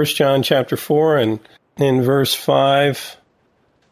First John chapter 4 and in verse 5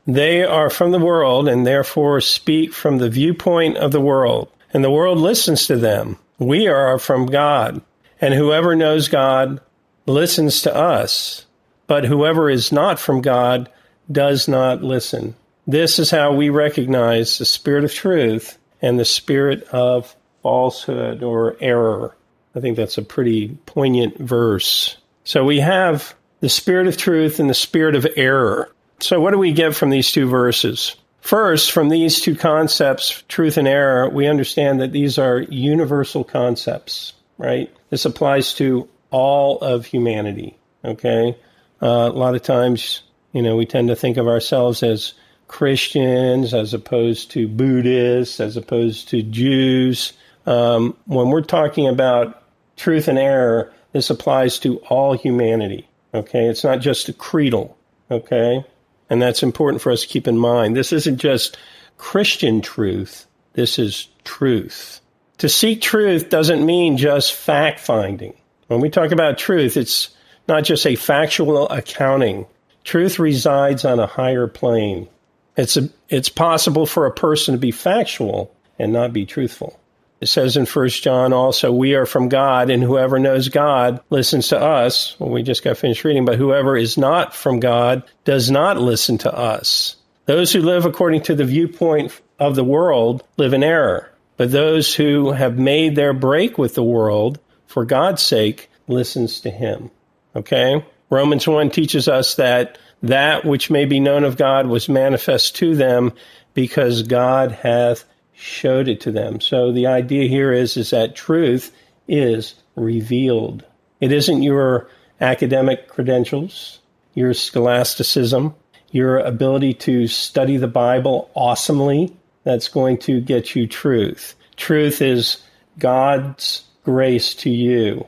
they are from the world and therefore speak from the viewpoint of the world. And the world listens to them. We are from God. And whoever knows God listens to us. But whoever is not from God does not listen. This is how we recognize the spirit of truth and the spirit of falsehood or error. I think that's a pretty poignant verse so we have the spirit of truth and the spirit of error. So, what do we get from these two verses? First, from these two concepts, truth and error, we understand that these are universal concepts, right? This applies to all of humanity, okay? Uh, a lot of times, you know, we tend to think of ourselves as Christians as opposed to Buddhists, as opposed to Jews. Um, when we're talking about truth and error, this applies to all humanity. Okay, it's not just a creedal. Okay, and that's important for us to keep in mind. This isn't just Christian truth, this is truth. To seek truth doesn't mean just fact finding. When we talk about truth, it's not just a factual accounting. Truth resides on a higher plane. It's, a, it's possible for a person to be factual and not be truthful. It says in First John also, we are from God, and whoever knows God listens to us. Well, we just got finished reading, but whoever is not from God does not listen to us. Those who live according to the viewpoint of the world live in error, but those who have made their break with the world for God's sake listens to him. Okay? Romans 1 teaches us that that which may be known of God was manifest to them because God hath showed it to them. So the idea here is is that truth is revealed. It isn't your academic credentials, your scholasticism, your ability to study the Bible awesomely that's going to get you truth. Truth is God's grace to you,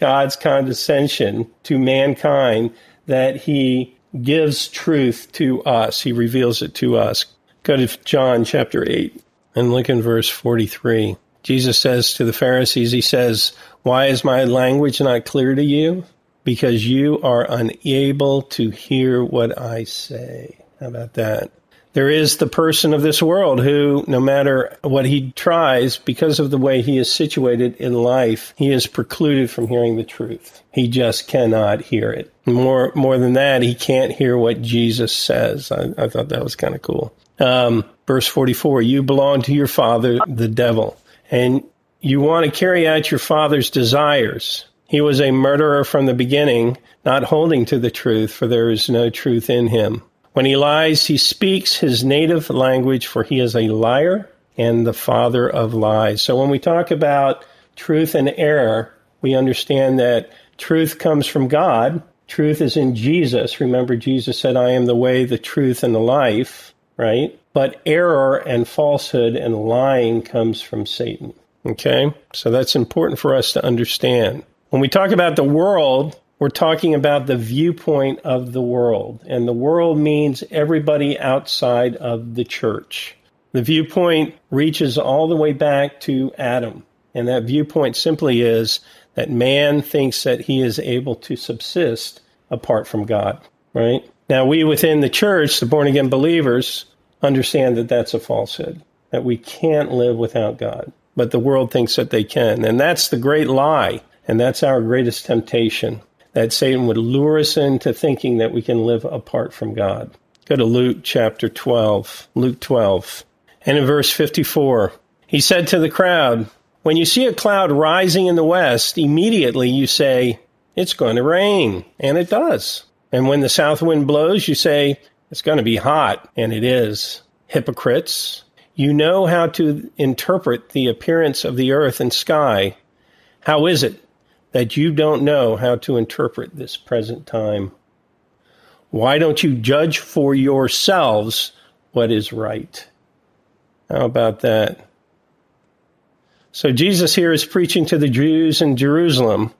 God's condescension to mankind that he gives truth to us. He reveals it to us. Go to John chapter 8. And look in verse 43. Jesus says to the Pharisees, He says, Why is my language not clear to you? Because you are unable to hear what I say. How about that? There is the person of this world who, no matter what he tries, because of the way he is situated in life, he is precluded from hearing the truth. He just cannot hear it. More, more than that, he can't hear what Jesus says. I, I thought that was kind of cool. Um, verse 44 You belong to your father, the devil, and you want to carry out your father's desires. He was a murderer from the beginning, not holding to the truth, for there is no truth in him. When he lies, he speaks his native language, for he is a liar and the father of lies. So when we talk about truth and error, we understand that truth comes from God. Truth is in Jesus. Remember, Jesus said, I am the way, the truth, and the life right? But error and falsehood and lying comes from Satan. Okay? So that's important for us to understand. When we talk about the world, we're talking about the viewpoint of the world. And the world means everybody outside of the church. The viewpoint reaches all the way back to Adam. And that viewpoint simply is that man thinks that he is able to subsist apart from God, right? Now, we within the church, the born again believers, understand that that's a falsehood, that we can't live without God. But the world thinks that they can. And that's the great lie. And that's our greatest temptation that Satan would lure us into thinking that we can live apart from God. Go to Luke chapter 12. Luke 12. And in verse 54, he said to the crowd, When you see a cloud rising in the west, immediately you say, It's going to rain. And it does. And when the south wind blows, you say, it's going to be hot, and it is. Hypocrites, you know how to interpret the appearance of the earth and sky. How is it that you don't know how to interpret this present time? Why don't you judge for yourselves what is right? How about that? So Jesus here is preaching to the Jews in Jerusalem.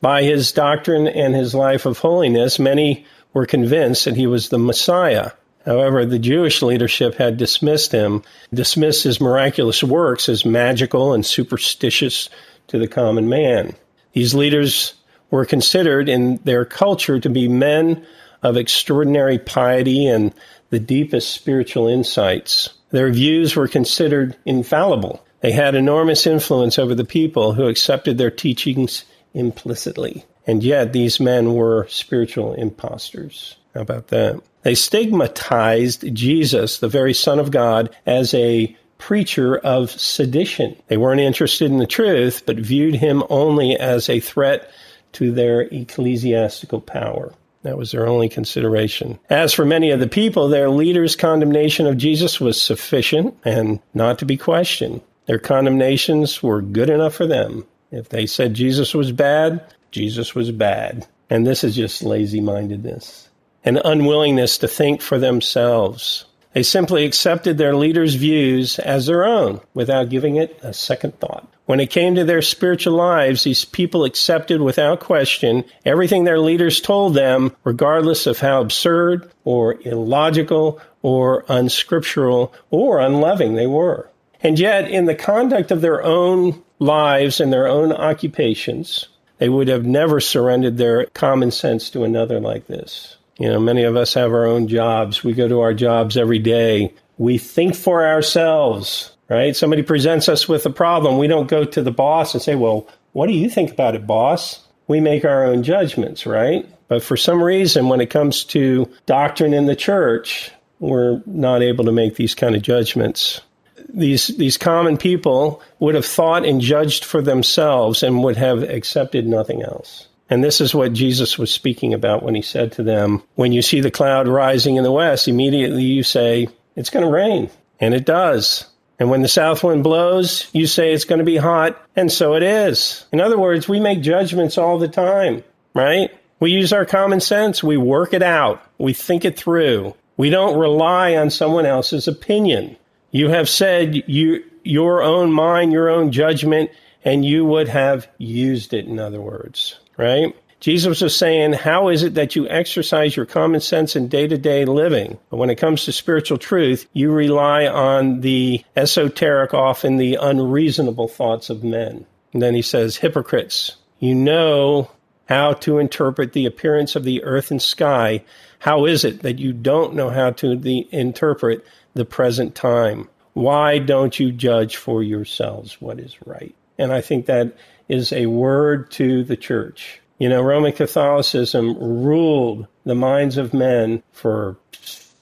By his doctrine and his life of holiness, many were convinced that he was the Messiah. However, the Jewish leadership had dismissed him, dismissed his miraculous works as magical and superstitious to the common man. These leaders were considered in their culture to be men of extraordinary piety and the deepest spiritual insights. Their views were considered infallible. They had enormous influence over the people who accepted their teachings implicitly. And yet, these men were spiritual impostors. How about that? They stigmatized Jesus, the very Son of God, as a preacher of sedition. They weren't interested in the truth, but viewed him only as a threat to their ecclesiastical power. That was their only consideration. As for many of the people, their leaders' condemnation of Jesus was sufficient and not to be questioned. Their condemnations were good enough for them. If they said Jesus was bad, Jesus was bad. And this is just lazy mindedness and unwillingness to think for themselves. They simply accepted their leaders' views as their own without giving it a second thought. When it came to their spiritual lives, these people accepted without question everything their leaders told them, regardless of how absurd or illogical or unscriptural or unloving they were. And yet, in the conduct of their own lives and their own occupations, they would have never surrendered their common sense to another like this. You know, many of us have our own jobs. We go to our jobs every day. We think for ourselves, right? Somebody presents us with a problem. We don't go to the boss and say, well, what do you think about it, boss? We make our own judgments, right? But for some reason, when it comes to doctrine in the church, we're not able to make these kind of judgments. These, these common people would have thought and judged for themselves and would have accepted nothing else. And this is what Jesus was speaking about when he said to them, When you see the cloud rising in the west, immediately you say, It's going to rain. And it does. And when the south wind blows, you say it's going to be hot, and so it is. In other words, we make judgments all the time, right? We use our common sense, we work it out, we think it through. We don't rely on someone else's opinion. You have said you, your own mind, your own judgment, and you would have used it, in other words right? Jesus was saying, How is it that you exercise your common sense in day to day living? But when it comes to spiritual truth, you rely on the esoteric, often the unreasonable thoughts of men. And then he says, Hypocrites, you know how to interpret the appearance of the earth and sky. How is it that you don't know how to the, interpret the present time? Why don't you judge for yourselves what is right? And I think that is a word to the church. You know, Roman Catholicism ruled the minds of men for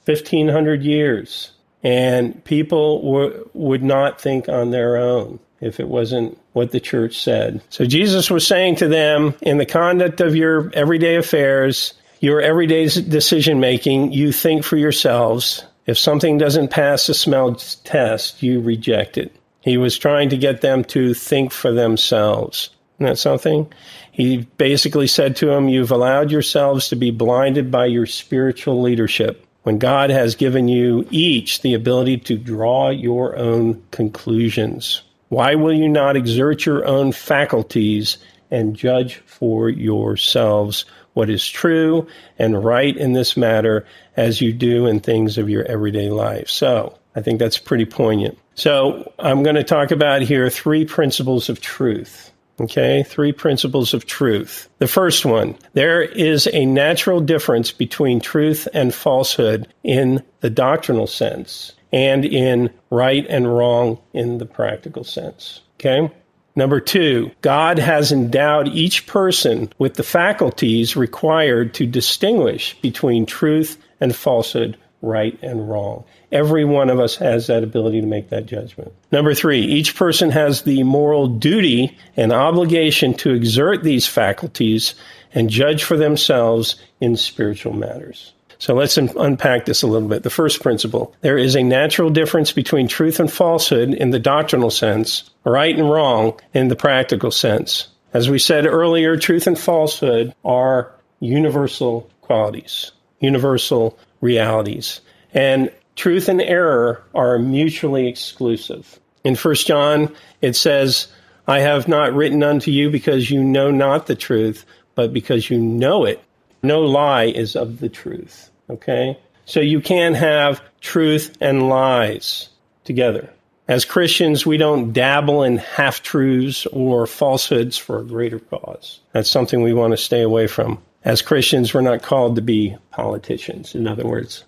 1500 years, and people would not think on their own if it wasn't what the church said. So Jesus was saying to them, in the conduct of your everyday affairs, your everyday decision making, you think for yourselves. If something doesn't pass the smell test, you reject it. He was trying to get them to think for themselves. Isn't that something? He basically said to them, You've allowed yourselves to be blinded by your spiritual leadership when God has given you each the ability to draw your own conclusions. Why will you not exert your own faculties and judge for yourselves what is true and right in this matter as you do in things of your everyday life? So, I think that's pretty poignant. So I'm going to talk about here three principles of truth. Okay, three principles of truth. The first one, there is a natural difference between truth and falsehood in the doctrinal sense and in right and wrong in the practical sense. Okay? Number two, God has endowed each person with the faculties required to distinguish between truth and falsehood right and wrong. Every one of us has that ability to make that judgment. Number three, each person has the moral duty and obligation to exert these faculties and judge for themselves in spiritual matters. So let's un- unpack this a little bit. The first principle there is a natural difference between truth and falsehood in the doctrinal sense, right and wrong in the practical sense. As we said earlier, truth and falsehood are universal qualities, universal realities. And truth and error are mutually exclusive. In 1 John, it says, I have not written unto you because you know not the truth, but because you know it. No lie is of the truth. Okay? So you can't have truth and lies together. As Christians, we don't dabble in half truths or falsehoods for a greater cause. That's something we want to stay away from. As Christians, we're not called to be politicians, in other words.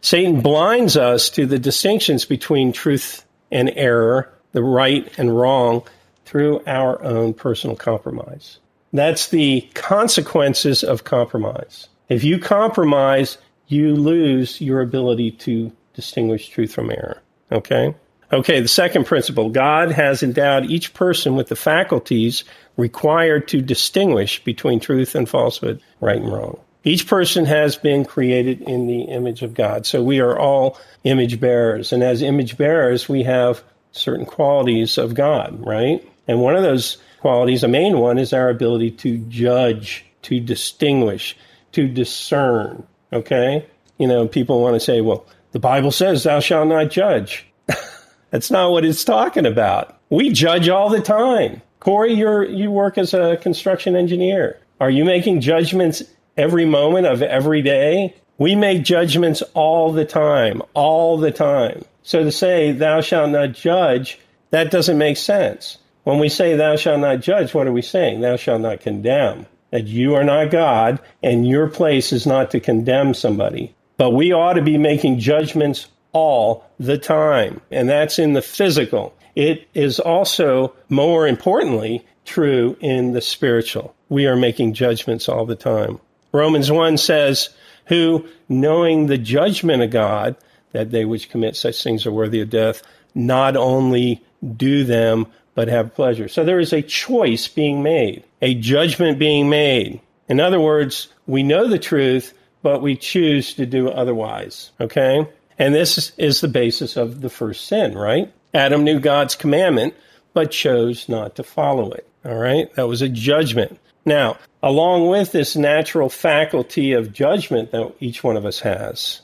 Satan blinds us to the distinctions between truth and error, the right and wrong, through our own personal compromise. That's the consequences of compromise. If you compromise, you lose your ability to distinguish truth from error. Okay? Okay, the second principle God has endowed each person with the faculties required to distinguish between truth and falsehood, right and wrong. Each person has been created in the image of God. So we are all image bearers. And as image bearers, we have certain qualities of God, right? And one of those qualities, a main one, is our ability to judge, to distinguish, to discern. Okay? You know, people want to say, well, the Bible says, thou shalt not judge. That's not what it's talking about. We judge all the time. Corey, you're, you work as a construction engineer. Are you making judgments every moment of every day? We make judgments all the time, all the time. So to say, thou shalt not judge, that doesn't make sense. When we say, thou shalt not judge, what are we saying? Thou shalt not condemn. That you are not God, and your place is not to condemn somebody. But we ought to be making judgments all the time, and that's in the physical. It is also, more importantly, true in the spiritual. We are making judgments all the time. Romans 1 says, Who, knowing the judgment of God, that they which commit such things are worthy of death, not only do them, but have pleasure. So there is a choice being made, a judgment being made. In other words, we know the truth, but we choose to do otherwise. Okay? And this is the basis of the first sin, right? Adam knew God's commandment, but chose not to follow it. All right? That was a judgment. Now, along with this natural faculty of judgment that each one of us has,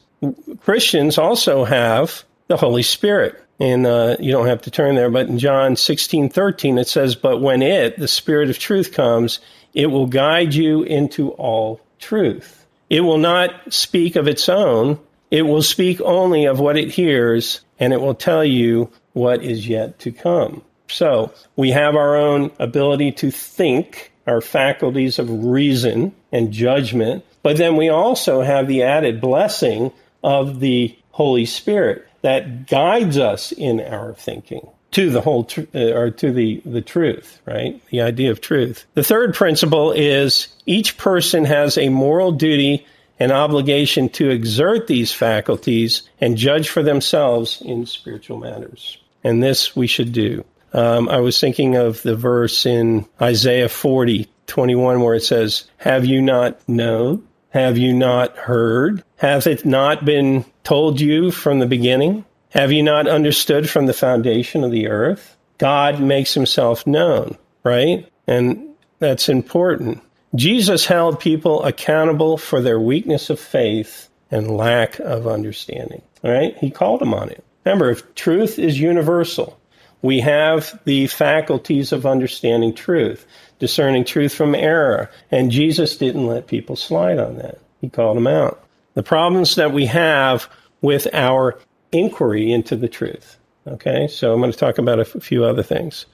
Christians also have the Holy Spirit. And uh, you don't have to turn there, but in John 16, 13, it says, But when it, the Spirit of truth, comes, it will guide you into all truth. It will not speak of its own, it will speak only of what it hears, and it will tell you what is yet to come. So we have our own ability to think our faculties of reason and judgment, but then we also have the added blessing of the Holy Spirit that guides us in our thinking to the whole tr- uh, or to the the truth right the idea of truth the third principle is each person has a moral duty and obligation to exert these faculties and judge for themselves in spiritual matters and this we should do um, I was thinking of the verse in Isaiah 40, 21, where it says, Have you not known? Have you not heard? Hath it not been told you from the beginning? Have you not understood from the foundation of the earth? God makes himself known, right? And that's important. Jesus held people accountable for their weakness of faith and lack of understanding, right? He called them on it. Remember, if truth is universal, we have the faculties of understanding truth, discerning truth from error, and Jesus didn't let people slide on that. He called them out. The problems that we have with our inquiry into the truth. Okay, so I'm going to talk about a few other things.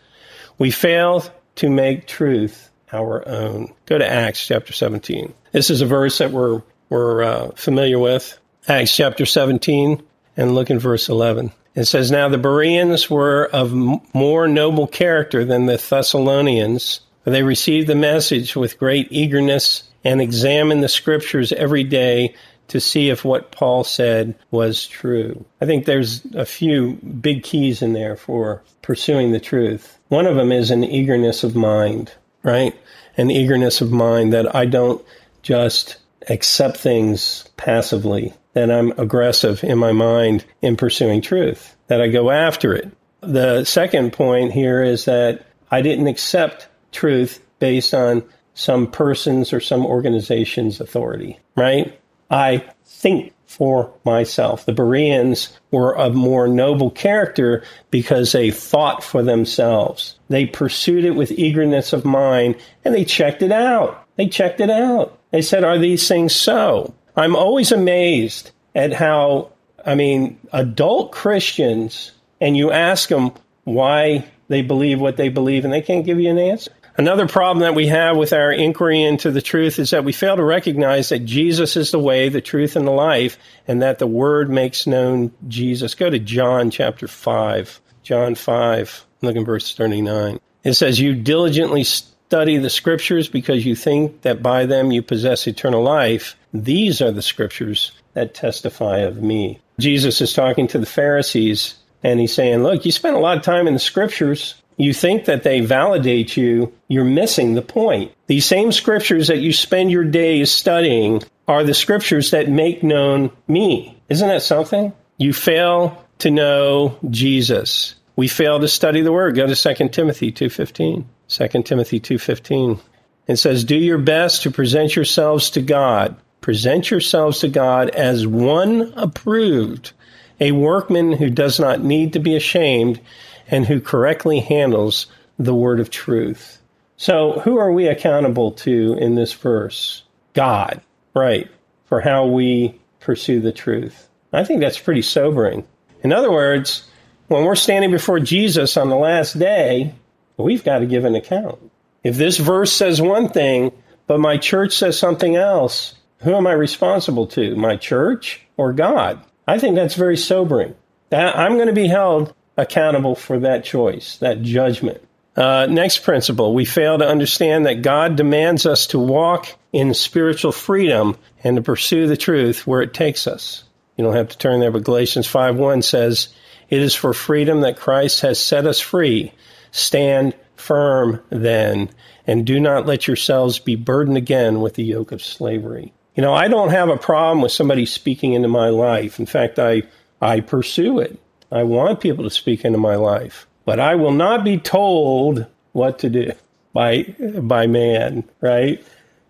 We fail to make truth our own. Go to Acts chapter 17. This is a verse that we're, we're uh, familiar with. Acts chapter 17, and look in verse 11. It says, Now the Bereans were of more noble character than the Thessalonians, for they received the message with great eagerness and examined the scriptures every day to see if what Paul said was true. I think there's a few big keys in there for pursuing the truth. One of them is an eagerness of mind, right? An eagerness of mind that I don't just accept things passively that I'm aggressive in my mind in pursuing truth, that I go after it. The second point here is that I didn't accept truth based on some person's or some organization's authority, right? I think for myself. The Bereans were of more noble character because they fought for themselves. They pursued it with eagerness of mind and they checked it out. They checked it out. They said, Are these things so? I'm always amazed at how, I mean, adult Christians and you ask them why they believe what they believe, and they can't give you an answer. Another problem that we have with our inquiry into the truth is that we fail to recognize that Jesus is the way, the truth, and the life, and that the Word makes known Jesus. Go to John chapter 5. John 5, look at verse 39. It says, You diligently study the Scriptures because you think that by them you possess eternal life. These are the Scriptures that testify of me. Jesus is talking to the Pharisees, and he's saying, Look, you spent a lot of time in the Scriptures you think that they validate you, you're missing the point. These same scriptures that you spend your days studying are the scriptures that make known me. Isn't that something? You fail to know Jesus. We fail to study the word. Go to 2 Timothy 2:15. 2 Timothy 2:15. It says, "Do your best to present yourselves to God. Present yourselves to God as one approved, a workman who does not need to be ashamed, and who correctly handles the word of truth. So, who are we accountable to in this verse? God, right, for how we pursue the truth. I think that's pretty sobering. In other words, when we're standing before Jesus on the last day, we've got to give an account. If this verse says one thing, but my church says something else, who am I responsible to? My church or God? I think that's very sobering. I'm going to be held accountable for that choice, that judgment. Uh, next principle, we fail to understand that God demands us to walk in spiritual freedom and to pursue the truth where it takes us. You don't have to turn there, but Galatians 5 1 says, It is for freedom that Christ has set us free. Stand firm then, and do not let yourselves be burdened again with the yoke of slavery. You know, I don't have a problem with somebody speaking into my life. In fact, I, I pursue it. I want people to speak into my life, but I will not be told what to do by by man, right?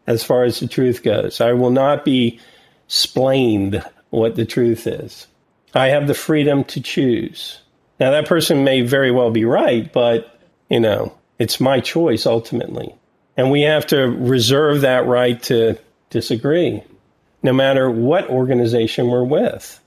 As far as the truth goes, I will not be splained what the truth is. I have the freedom to choose. Now that person may very well be right, but you know, it's my choice ultimately. And we have to reserve that right to disagree, no matter what organization we're with.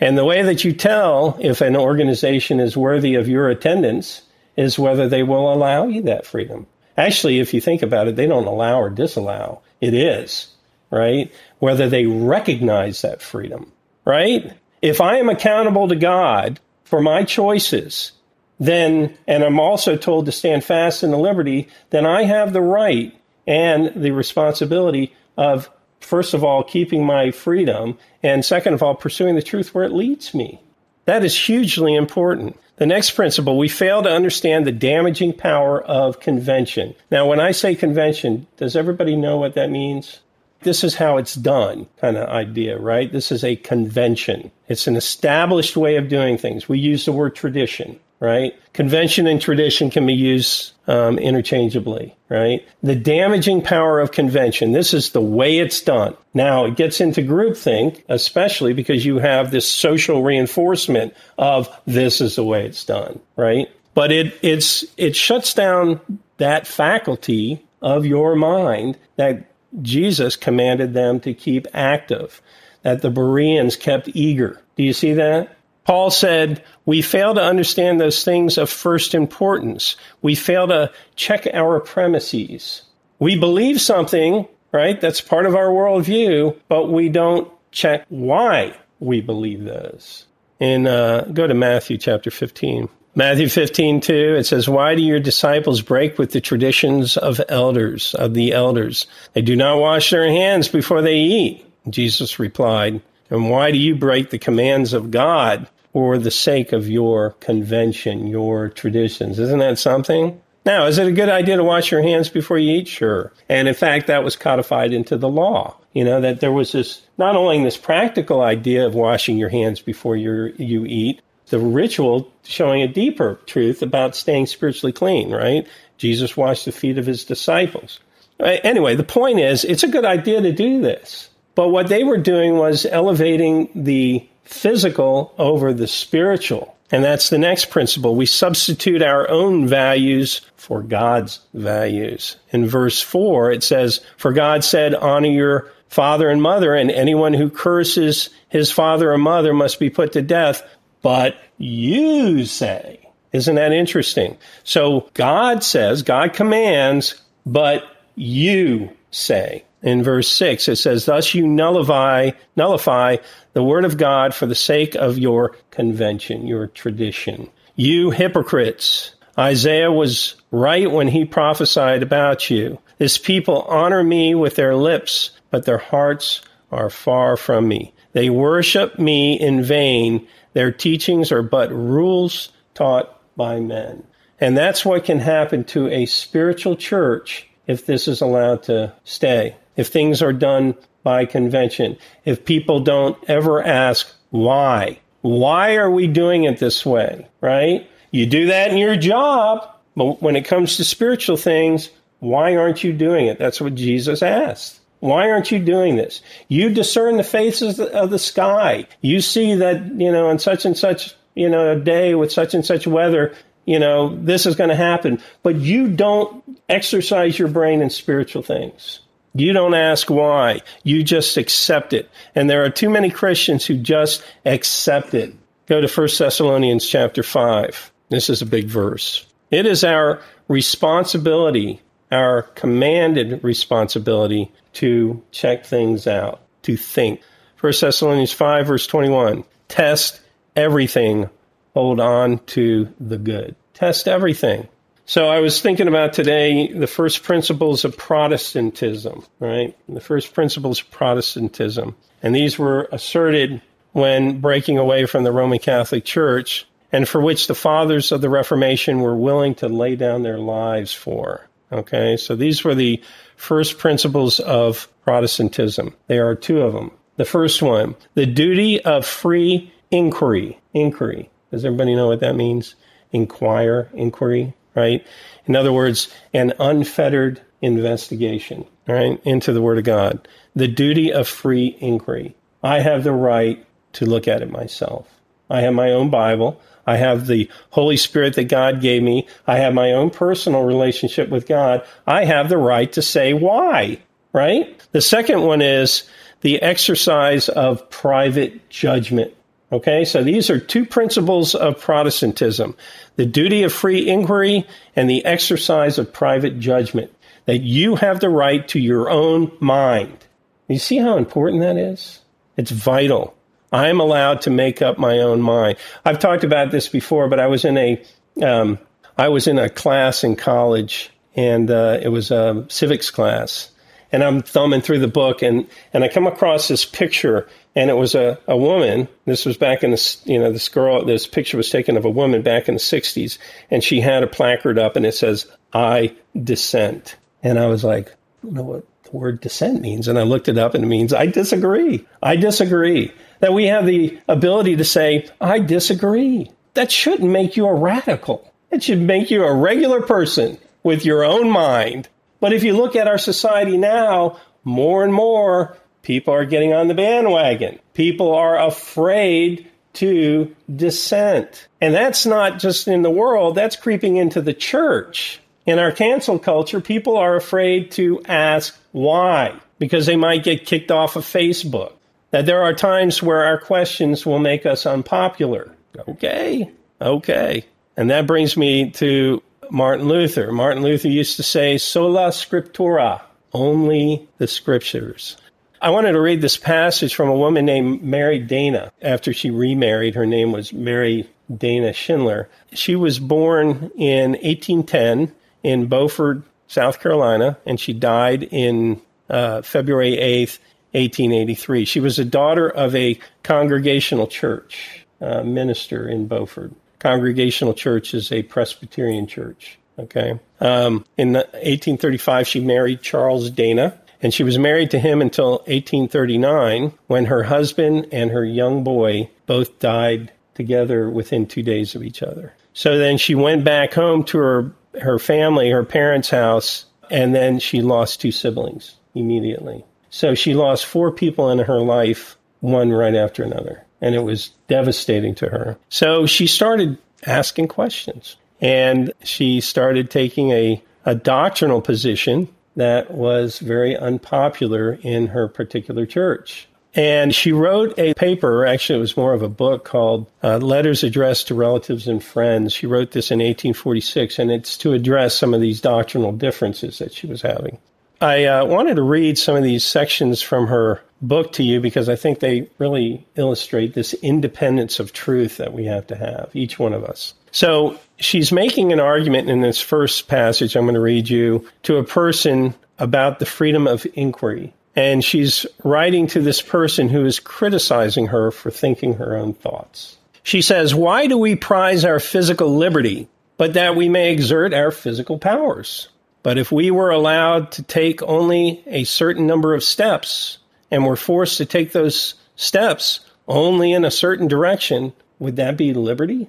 And the way that you tell if an organization is worthy of your attendance is whether they will allow you that freedom. Actually, if you think about it, they don't allow or disallow. It is, right? Whether they recognize that freedom, right? If I am accountable to God for my choices, then, and I'm also told to stand fast in the liberty, then I have the right and the responsibility of first of all, keeping my freedom, and second of all, pursuing the truth where it leads me. That is hugely important. The next principle, we fail to understand the damaging power of convention. Now, when I say convention, does everybody know what that means? This is how it's done kind of idea, right? This is a convention. It's an established way of doing things. We use the word tradition right? Convention and tradition can be used um, interchangeably, right? The damaging power of convention. This is the way it's done. Now it gets into groupthink, especially because you have this social reinforcement of this is the way it's done, right? But it it's it shuts down that faculty of your mind that Jesus commanded them to keep active, that the Bereans kept eager. Do you see that? Paul said, We fail to understand those things of first importance. We fail to check our premises. We believe something, right? That's part of our worldview, but we don't check why we believe those. And uh, go to Matthew chapter 15. Matthew 15, 2, it says, Why do your disciples break with the traditions of elders, of the elders? They do not wash their hands before they eat. Jesus replied, And why do you break the commands of God for the sake of your convention, your traditions. Isn't that something? Now, is it a good idea to wash your hands before you eat? Sure. And in fact, that was codified into the law. You know, that there was this, not only this practical idea of washing your hands before you you eat, the ritual showing a deeper truth about staying spiritually clean, right? Jesus washed the feet of his disciples. Anyway, the point is, it's a good idea to do this. But what they were doing was elevating the physical over the spiritual. And that's the next principle. We substitute our own values for God's values. In verse 4, it says, For God said, Honor your father and mother, and anyone who curses his father or mother must be put to death. but you say. Isn't that interesting? So God says, God commands, but you say. In verse 6, it says, Thus you nullify, nullify the word of God for the sake of your convention, your tradition. You hypocrites, Isaiah was right when he prophesied about you. This people honor me with their lips, but their hearts are far from me. They worship me in vain. Their teachings are but rules taught by men. And that's what can happen to a spiritual church if this is allowed to stay. If things are done by convention. If people don't ever ask why. Why are we doing it this way? Right? You do that in your job, but when it comes to spiritual things, why aren't you doing it? That's what Jesus asked. Why aren't you doing this? You discern the faces of the sky. You see that, you know, on such and such, you know, a day with such and such weather, you know, this is going to happen. But you don't exercise your brain in spiritual things. You don't ask why. You just accept it. And there are too many Christians who just accept it. Go to 1 Thessalonians chapter 5. This is a big verse. It is our responsibility, our commanded responsibility to check things out, to think. 1 Thessalonians 5, verse 21 Test everything, hold on to the good. Test everything. So I was thinking about today the first principles of Protestantism, right? The first principles of Protestantism. And these were asserted when breaking away from the Roman Catholic Church and for which the fathers of the Reformation were willing to lay down their lives for. Okay, so these were the first principles of Protestantism. There are two of them. The first one, the duty of free inquiry. Inquiry. Does everybody know what that means? Inquire, inquiry, right? In other words, an unfettered investigation, right, into the Word of God. The duty of free inquiry. I have the right to look at it myself. I have my own Bible. I have the Holy Spirit that God gave me. I have my own personal relationship with God. I have the right to say why, right? The second one is the exercise of private judgment. Okay, so these are two principles of Protestantism the duty of free inquiry and the exercise of private judgment. That you have the right to your own mind. You see how important that is? It's vital. I'm allowed to make up my own mind. I've talked about this before, but I was in a um, I was in a class in college, and uh, it was a civics class. And I'm thumbing through the book, and, and I come across this picture, and it was a, a woman. This was back in the, you know, this girl, this picture was taken of a woman back in the 60s, and she had a placard up, and it says, I dissent. And I was like, I don't know what the word dissent means. And I looked it up, and it means I disagree. I disagree that we have the ability to say, I disagree. That shouldn't make you a radical. It should make you a regular person with your own mind. But if you look at our society now, more and more people are getting on the bandwagon. People are afraid to dissent. And that's not just in the world, that's creeping into the church. In our cancel culture, people are afraid to ask why because they might get kicked off of Facebook that there are times where our questions will make us unpopular. Okay, okay. And that brings me to Martin Luther. Martin Luther used to say, sola scriptura, only the scriptures. I wanted to read this passage from a woman named Mary Dana. After she remarried, her name was Mary Dana Shindler. She was born in 1810 in Beaufort, South Carolina, and she died in uh, February 8th, 1883. She was a daughter of a congregational church uh, minister in Beaufort. Congregational church is a Presbyterian church. Okay. Um, in 1835, she married Charles Dana, and she was married to him until 1839 when her husband and her young boy both died together within two days of each other. So then she went back home to her, her family, her parents' house, and then she lost two siblings immediately. So she lost four people in her life, one right after another. And it was devastating to her. So she started asking questions and she started taking a, a doctrinal position that was very unpopular in her particular church. And she wrote a paper, actually, it was more of a book called uh, Letters Addressed to Relatives and Friends. She wrote this in 1846, and it's to address some of these doctrinal differences that she was having. I uh, wanted to read some of these sections from her book to you because I think they really illustrate this independence of truth that we have to have, each one of us. So she's making an argument in this first passage I'm going to read you to a person about the freedom of inquiry. And she's writing to this person who is criticizing her for thinking her own thoughts. She says, Why do we prize our physical liberty, but that we may exert our physical powers? But if we were allowed to take only a certain number of steps and we were forced to take those steps only in a certain direction, would that be liberty?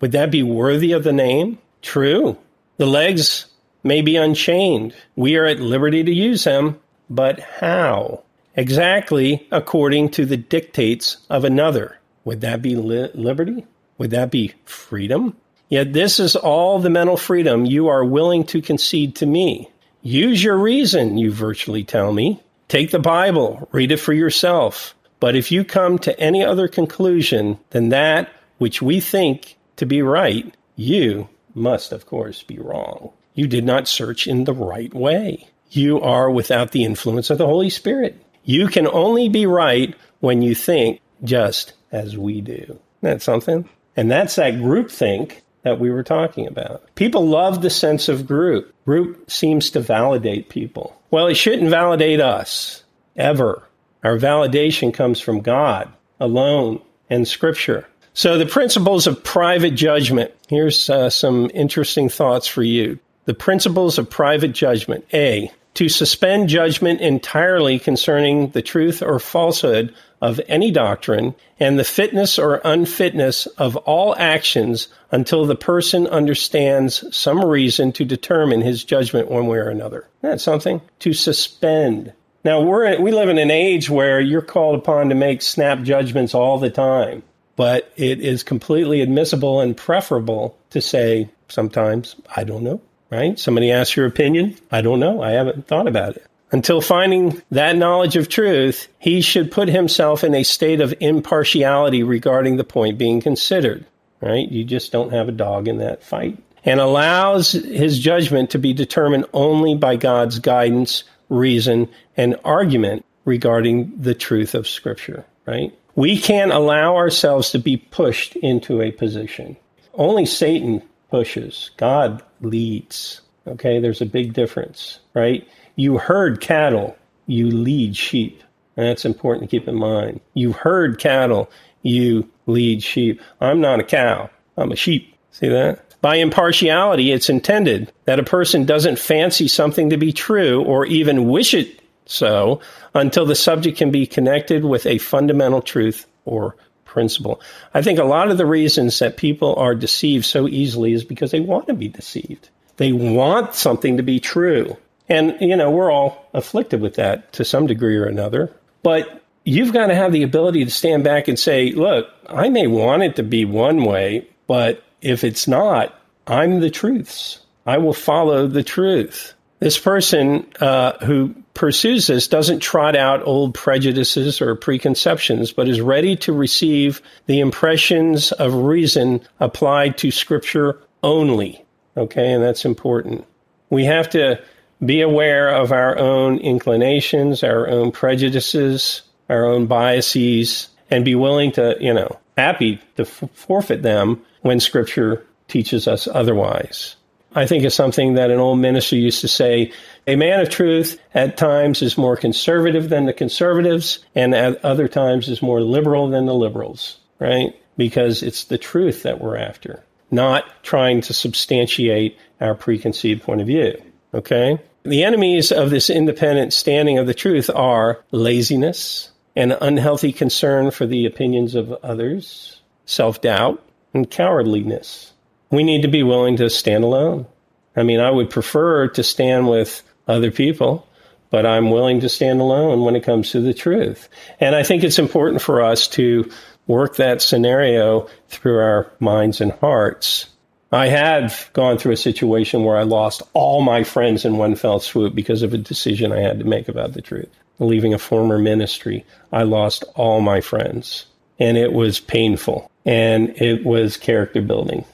Would that be worthy of the name? True. The legs may be unchained. We are at liberty to use them, but how? Exactly according to the dictates of another. Would that be li- liberty? Would that be freedom? Yet this is all the mental freedom you are willing to concede to me. Use your reason, you virtually tell me. Take the Bible, read it for yourself. But if you come to any other conclusion than that which we think to be right, you must, of course, be wrong. You did not search in the right way you are without the influence of the Holy Spirit. You can only be right when you think just as we do. Isn't that something? And that's that group think that we were talking about. People love the sense of group. Group seems to validate people. Well, it shouldn't validate us ever. Our validation comes from God alone and Scripture. So, the principles of private judgment. Here's uh, some interesting thoughts for you. The principles of private judgment. A. To suspend judgment entirely concerning the truth or falsehood of any doctrine and the fitness or unfitness of all actions until the person understands some reason to determine his judgment one way or another. That's something to suspend. Now we're we live in an age where you're called upon to make snap judgments all the time, but it is completely admissible and preferable to say sometimes I don't know right? Somebody asks your opinion. I don't know. I haven't thought about it. Until finding that knowledge of truth, he should put himself in a state of impartiality regarding the point being considered, right? You just don't have a dog in that fight. And allows his judgment to be determined only by God's guidance, reason, and argument regarding the truth of Scripture, right? We can't allow ourselves to be pushed into a position. Only Satan pushes. God leads. Okay, there's a big difference, right? You herd cattle, you lead sheep. And that's important to keep in mind. You herd cattle, you lead sheep. I'm not a cow, I'm a sheep. See that? By impartiality, it's intended that a person doesn't fancy something to be true or even wish it so until the subject can be connected with a fundamental truth or principle. I think a lot of the reasons that people are deceived so easily is because they want to be deceived. They want something to be true. And, you know, we're all afflicted with that to some degree or another. But you've got to have the ability to stand back and say, look, I may want it to be one way, but if it's not, I'm the truths. I will follow the truth. This person uh, who pursues this doesn't trot out old prejudices or preconceptions, but is ready to receive the impressions of reason applied to Scripture only. Okay, and that's important. We have to be aware of our own inclinations, our own prejudices, our own biases, and be willing to, you know, happy to f- forfeit them when Scripture teaches us otherwise. I think is something that an old minister used to say a man of truth at times is more conservative than the conservatives, and at other times is more liberal than the liberals, right? Because it's the truth that we're after, not trying to substantiate our preconceived point of view, okay? The enemies of this independent standing of the truth are laziness, an unhealthy concern for the opinions of others, self doubt, and cowardliness we need to be willing to stand alone. I mean, I would prefer to stand with other people, but I'm willing to stand alone when it comes to the truth. And I think it's important for us to work that scenario through our minds and hearts. I have gone through a situation where I lost all my friends in one fell swoop because of a decision I had to make about the truth. Leaving a former ministry, I lost all my friends, and it was painful and it was character building.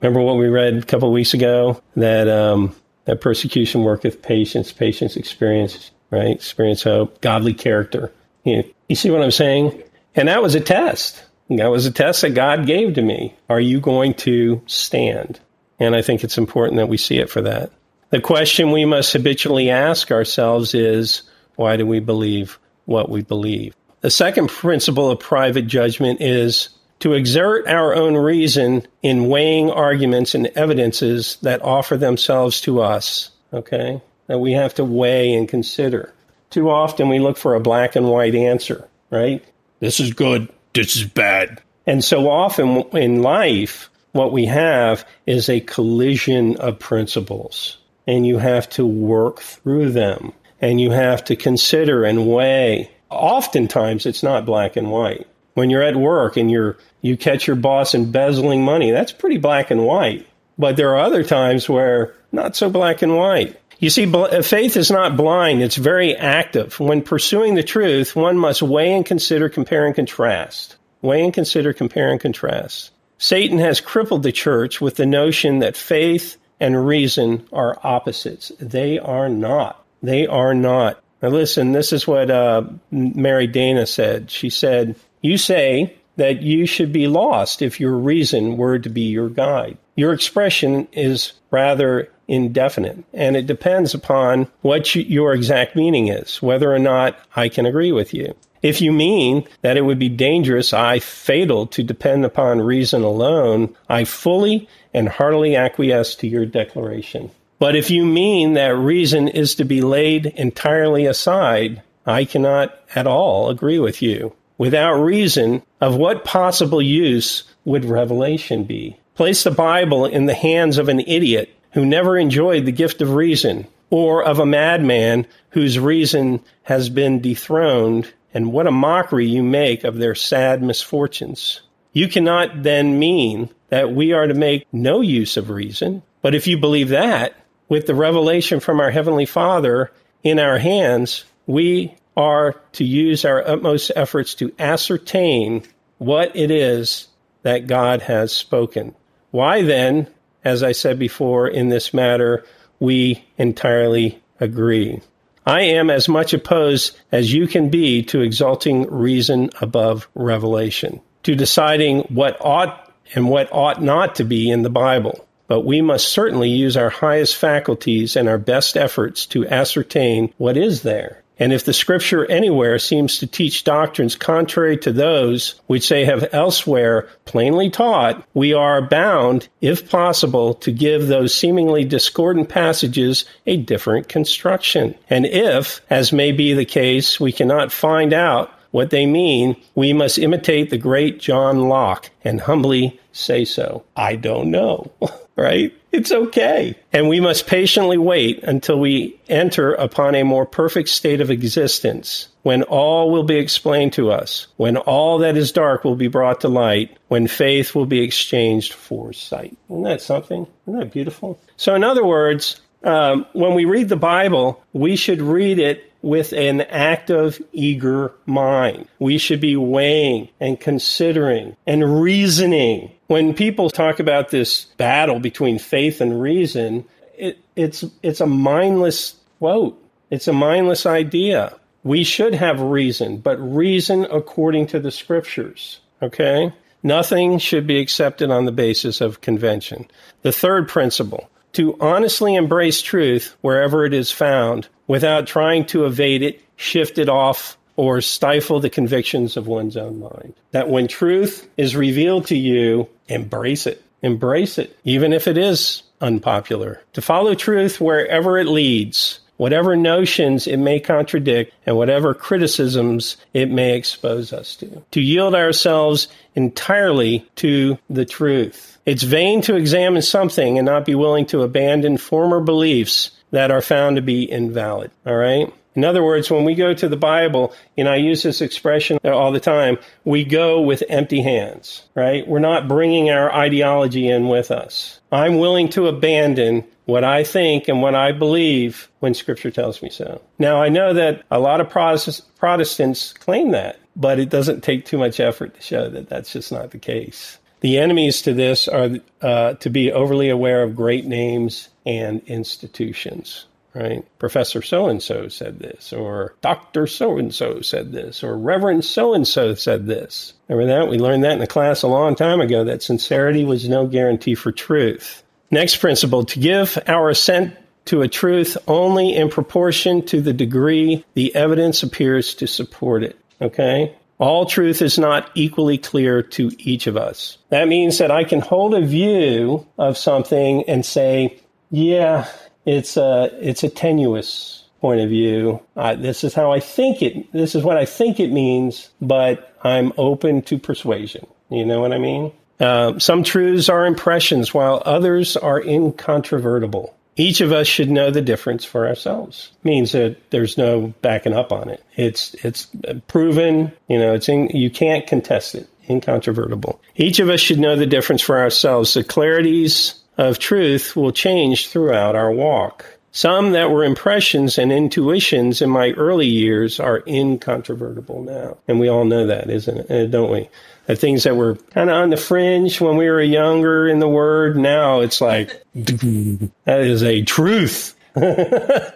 Remember what we read a couple weeks ago that um, that persecution worketh patience, patience experience, right? Experience hope, godly character. You, you see what I'm saying? And that was a test. That was a test that God gave to me. Are you going to stand? And I think it's important that we see it for that. The question we must habitually ask ourselves is why do we believe what we believe? The second principle of private judgment is to exert our own reason in weighing arguments and evidences that offer themselves to us. Okay? That we have to weigh and consider. Too often we look for a black and white answer, right? This is good this is bad. And so often in life, what we have is a collision of principles, and you have to work through them, and you have to consider and weigh. Oftentimes, it's not black and white. When you're at work and you're you catch your boss embezzling money, that's pretty black and white. But there are other times where not so black and white. You see, faith is not blind, it's very active. When pursuing the truth, one must weigh and consider, compare and contrast. Weigh and consider, compare and contrast. Satan has crippled the church with the notion that faith and reason are opposites. They are not. They are not. Now, listen, this is what uh, Mary Dana said. She said, You say that you should be lost if your reason were to be your guide. Your expression is rather indefinite, and it depends upon what you, your exact meaning is, whether or not I can agree with you. If you mean that it would be dangerous, I fatal to depend upon reason alone, I fully and heartily acquiesce to your declaration. But if you mean that reason is to be laid entirely aside, I cannot at all agree with you. Without reason, of what possible use would revelation be? Place the Bible in the hands of an idiot who never enjoyed the gift of reason, or of a madman whose reason has been dethroned, and what a mockery you make of their sad misfortunes. You cannot then mean that we are to make no use of reason, but if you believe that, with the revelation from our Heavenly Father in our hands, we are to use our utmost efforts to ascertain what it is that God has spoken. Why then as I said before, in this matter, we entirely agree. I am as much opposed as you can be to exalting reason above revelation, to deciding what ought and what ought not to be in the Bible. But we must certainly use our highest faculties and our best efforts to ascertain what is there. And if the scripture anywhere seems to teach doctrines contrary to those which they have elsewhere plainly taught, we are bound, if possible, to give those seemingly discordant passages a different construction. And if, as may be the case, we cannot find out what they mean, we must imitate the great John Locke and humbly say so. I don't know. right? It's okay. And we must patiently wait until we enter upon a more perfect state of existence, when all will be explained to us, when all that is dark will be brought to light, when faith will be exchanged for sight. Isn't that something? Isn't that beautiful? So, in other words, um, when we read the Bible, we should read it with an active, eager mind. We should be weighing and considering and reasoning. When people talk about this battle between faith and reason, it, it's, it's a mindless quote. It's a mindless idea. We should have reason, but reason according to the scriptures. Okay? Nothing should be accepted on the basis of convention. The third principle to honestly embrace truth wherever it is found without trying to evade it, shift it off, or stifle the convictions of one's own mind. That when truth is revealed to you, embrace it. Embrace it, even if it is unpopular. To follow truth wherever it leads, whatever notions it may contradict, and whatever criticisms it may expose us to. To yield ourselves entirely to the truth it's vain to examine something and not be willing to abandon former beliefs that are found to be invalid. All right? In other words, when we go to the Bible, and I use this expression all the time, we go with empty hands, right? We're not bringing our ideology in with us. I'm willing to abandon what I think and what I believe when Scripture tells me so. Now, I know that a lot of Protestants claim that, but it doesn't take too much effort to show that that's just not the case. The enemies to this are uh, to be overly aware of great names and institutions right? Professor so and so said this, or Dr. so and so said this, or Reverend so and so said this. Remember that? We learned that in the class a long time ago that sincerity was no guarantee for truth. Next principle to give our assent to a truth only in proportion to the degree the evidence appears to support it. Okay? All truth is not equally clear to each of us. That means that I can hold a view of something and say, yeah, it's a it's a tenuous point of view. This is how I think it. This is what I think it means, but I'm open to persuasion. You know what I mean? Uh, some truths are impressions, while others are incontrovertible. Each of us should know the difference for ourselves. Means that there's no backing up on it. It's it's proven. You know, it's in, you can't contest it. Incontrovertible. Each of us should know the difference for ourselves. The clarities of truth will change throughout our walk. Some that were impressions and intuitions in my early years are incontrovertible now. And we all know that, isn't it? Uh, don't we? The things that were kind of on the fringe when we were younger in the word, now it's like, that is a truth. that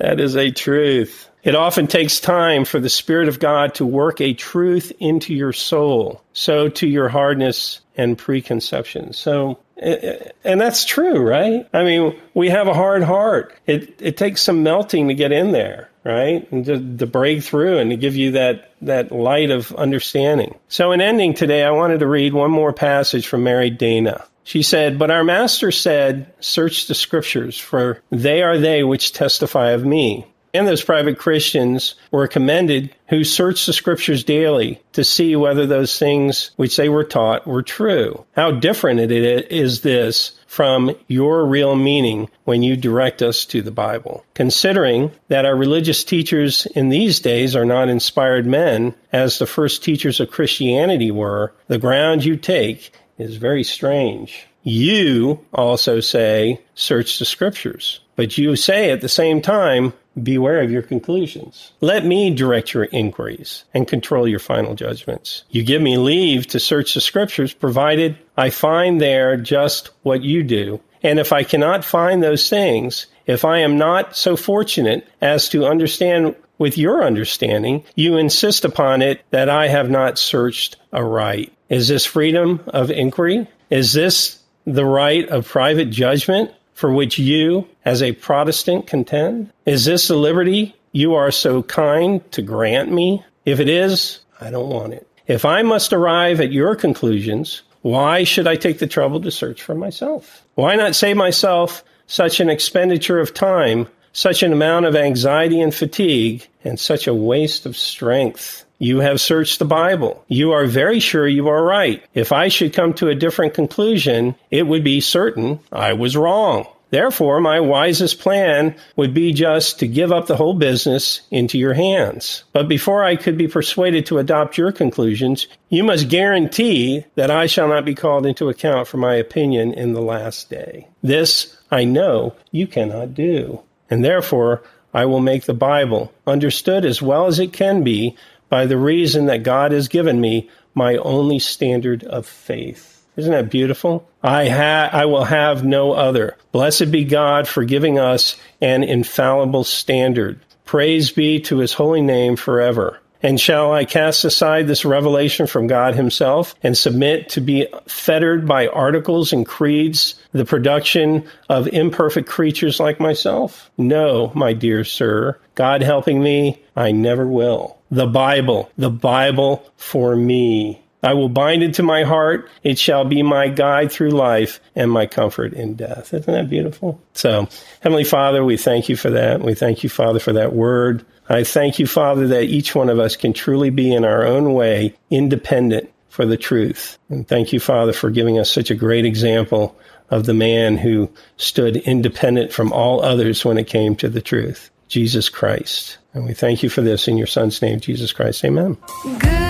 is a truth. It often takes time for the Spirit of God to work a truth into your soul, so to your hardness and preconceptions. So and that's true, right? I mean, we have a hard heart. It it takes some melting to get in there, right? And to, to break through and to give you that that light of understanding. So in ending today, I wanted to read one more passage from Mary Dana. She said, But our master said, Search the scriptures, for they are they which testify of me and those private Christians were commended who searched the scriptures daily to see whether those things which they were taught were true. How different it is this from your real meaning when you direct us to the Bible. Considering that our religious teachers in these days are not inspired men, as the first teachers of Christianity were, the ground you take is very strange. You also say, search the scriptures. But you say at the same time, beware of your conclusions. Let me direct your inquiries and control your final judgments. You give me leave to search the scriptures, provided I find there just what you do. And if I cannot find those things, if I am not so fortunate as to understand with your understanding, you insist upon it that I have not searched aright. Is this freedom of inquiry? Is this the right of private judgment? For which you, as a Protestant, contend? Is this the liberty you are so kind to grant me? If it is, I don't want it. If I must arrive at your conclusions, why should I take the trouble to search for myself? Why not save myself such an expenditure of time, such an amount of anxiety and fatigue, and such a waste of strength? You have searched the Bible. You are very sure you are right. If I should come to a different conclusion, it would be certain I was wrong. Therefore, my wisest plan would be just to give up the whole business into your hands. But before I could be persuaded to adopt your conclusions, you must guarantee that I shall not be called into account for my opinion in the last day. This I know you cannot do. And therefore, I will make the Bible understood as well as it can be by the reason that God has given me my only standard of faith. Isn't that beautiful? I ha- I will have no other. Blessed be God for giving us an infallible standard. Praise be to his holy name forever. And shall I cast aside this revelation from God Himself and submit to be fettered by articles and creeds, the production of imperfect creatures like myself? No, my dear sir. God helping me, I never will. The Bible, the Bible for me. I will bind it to my heart. It shall be my guide through life and my comfort in death. Isn't that beautiful? So, Heavenly Father, we thank you for that. We thank you, Father, for that word. I thank you, Father, that each one of us can truly be in our own way independent for the truth. And thank you, Father, for giving us such a great example of the man who stood independent from all others when it came to the truth. Jesus Christ. And we thank you for this in your Son's name, Jesus Christ. Amen. Good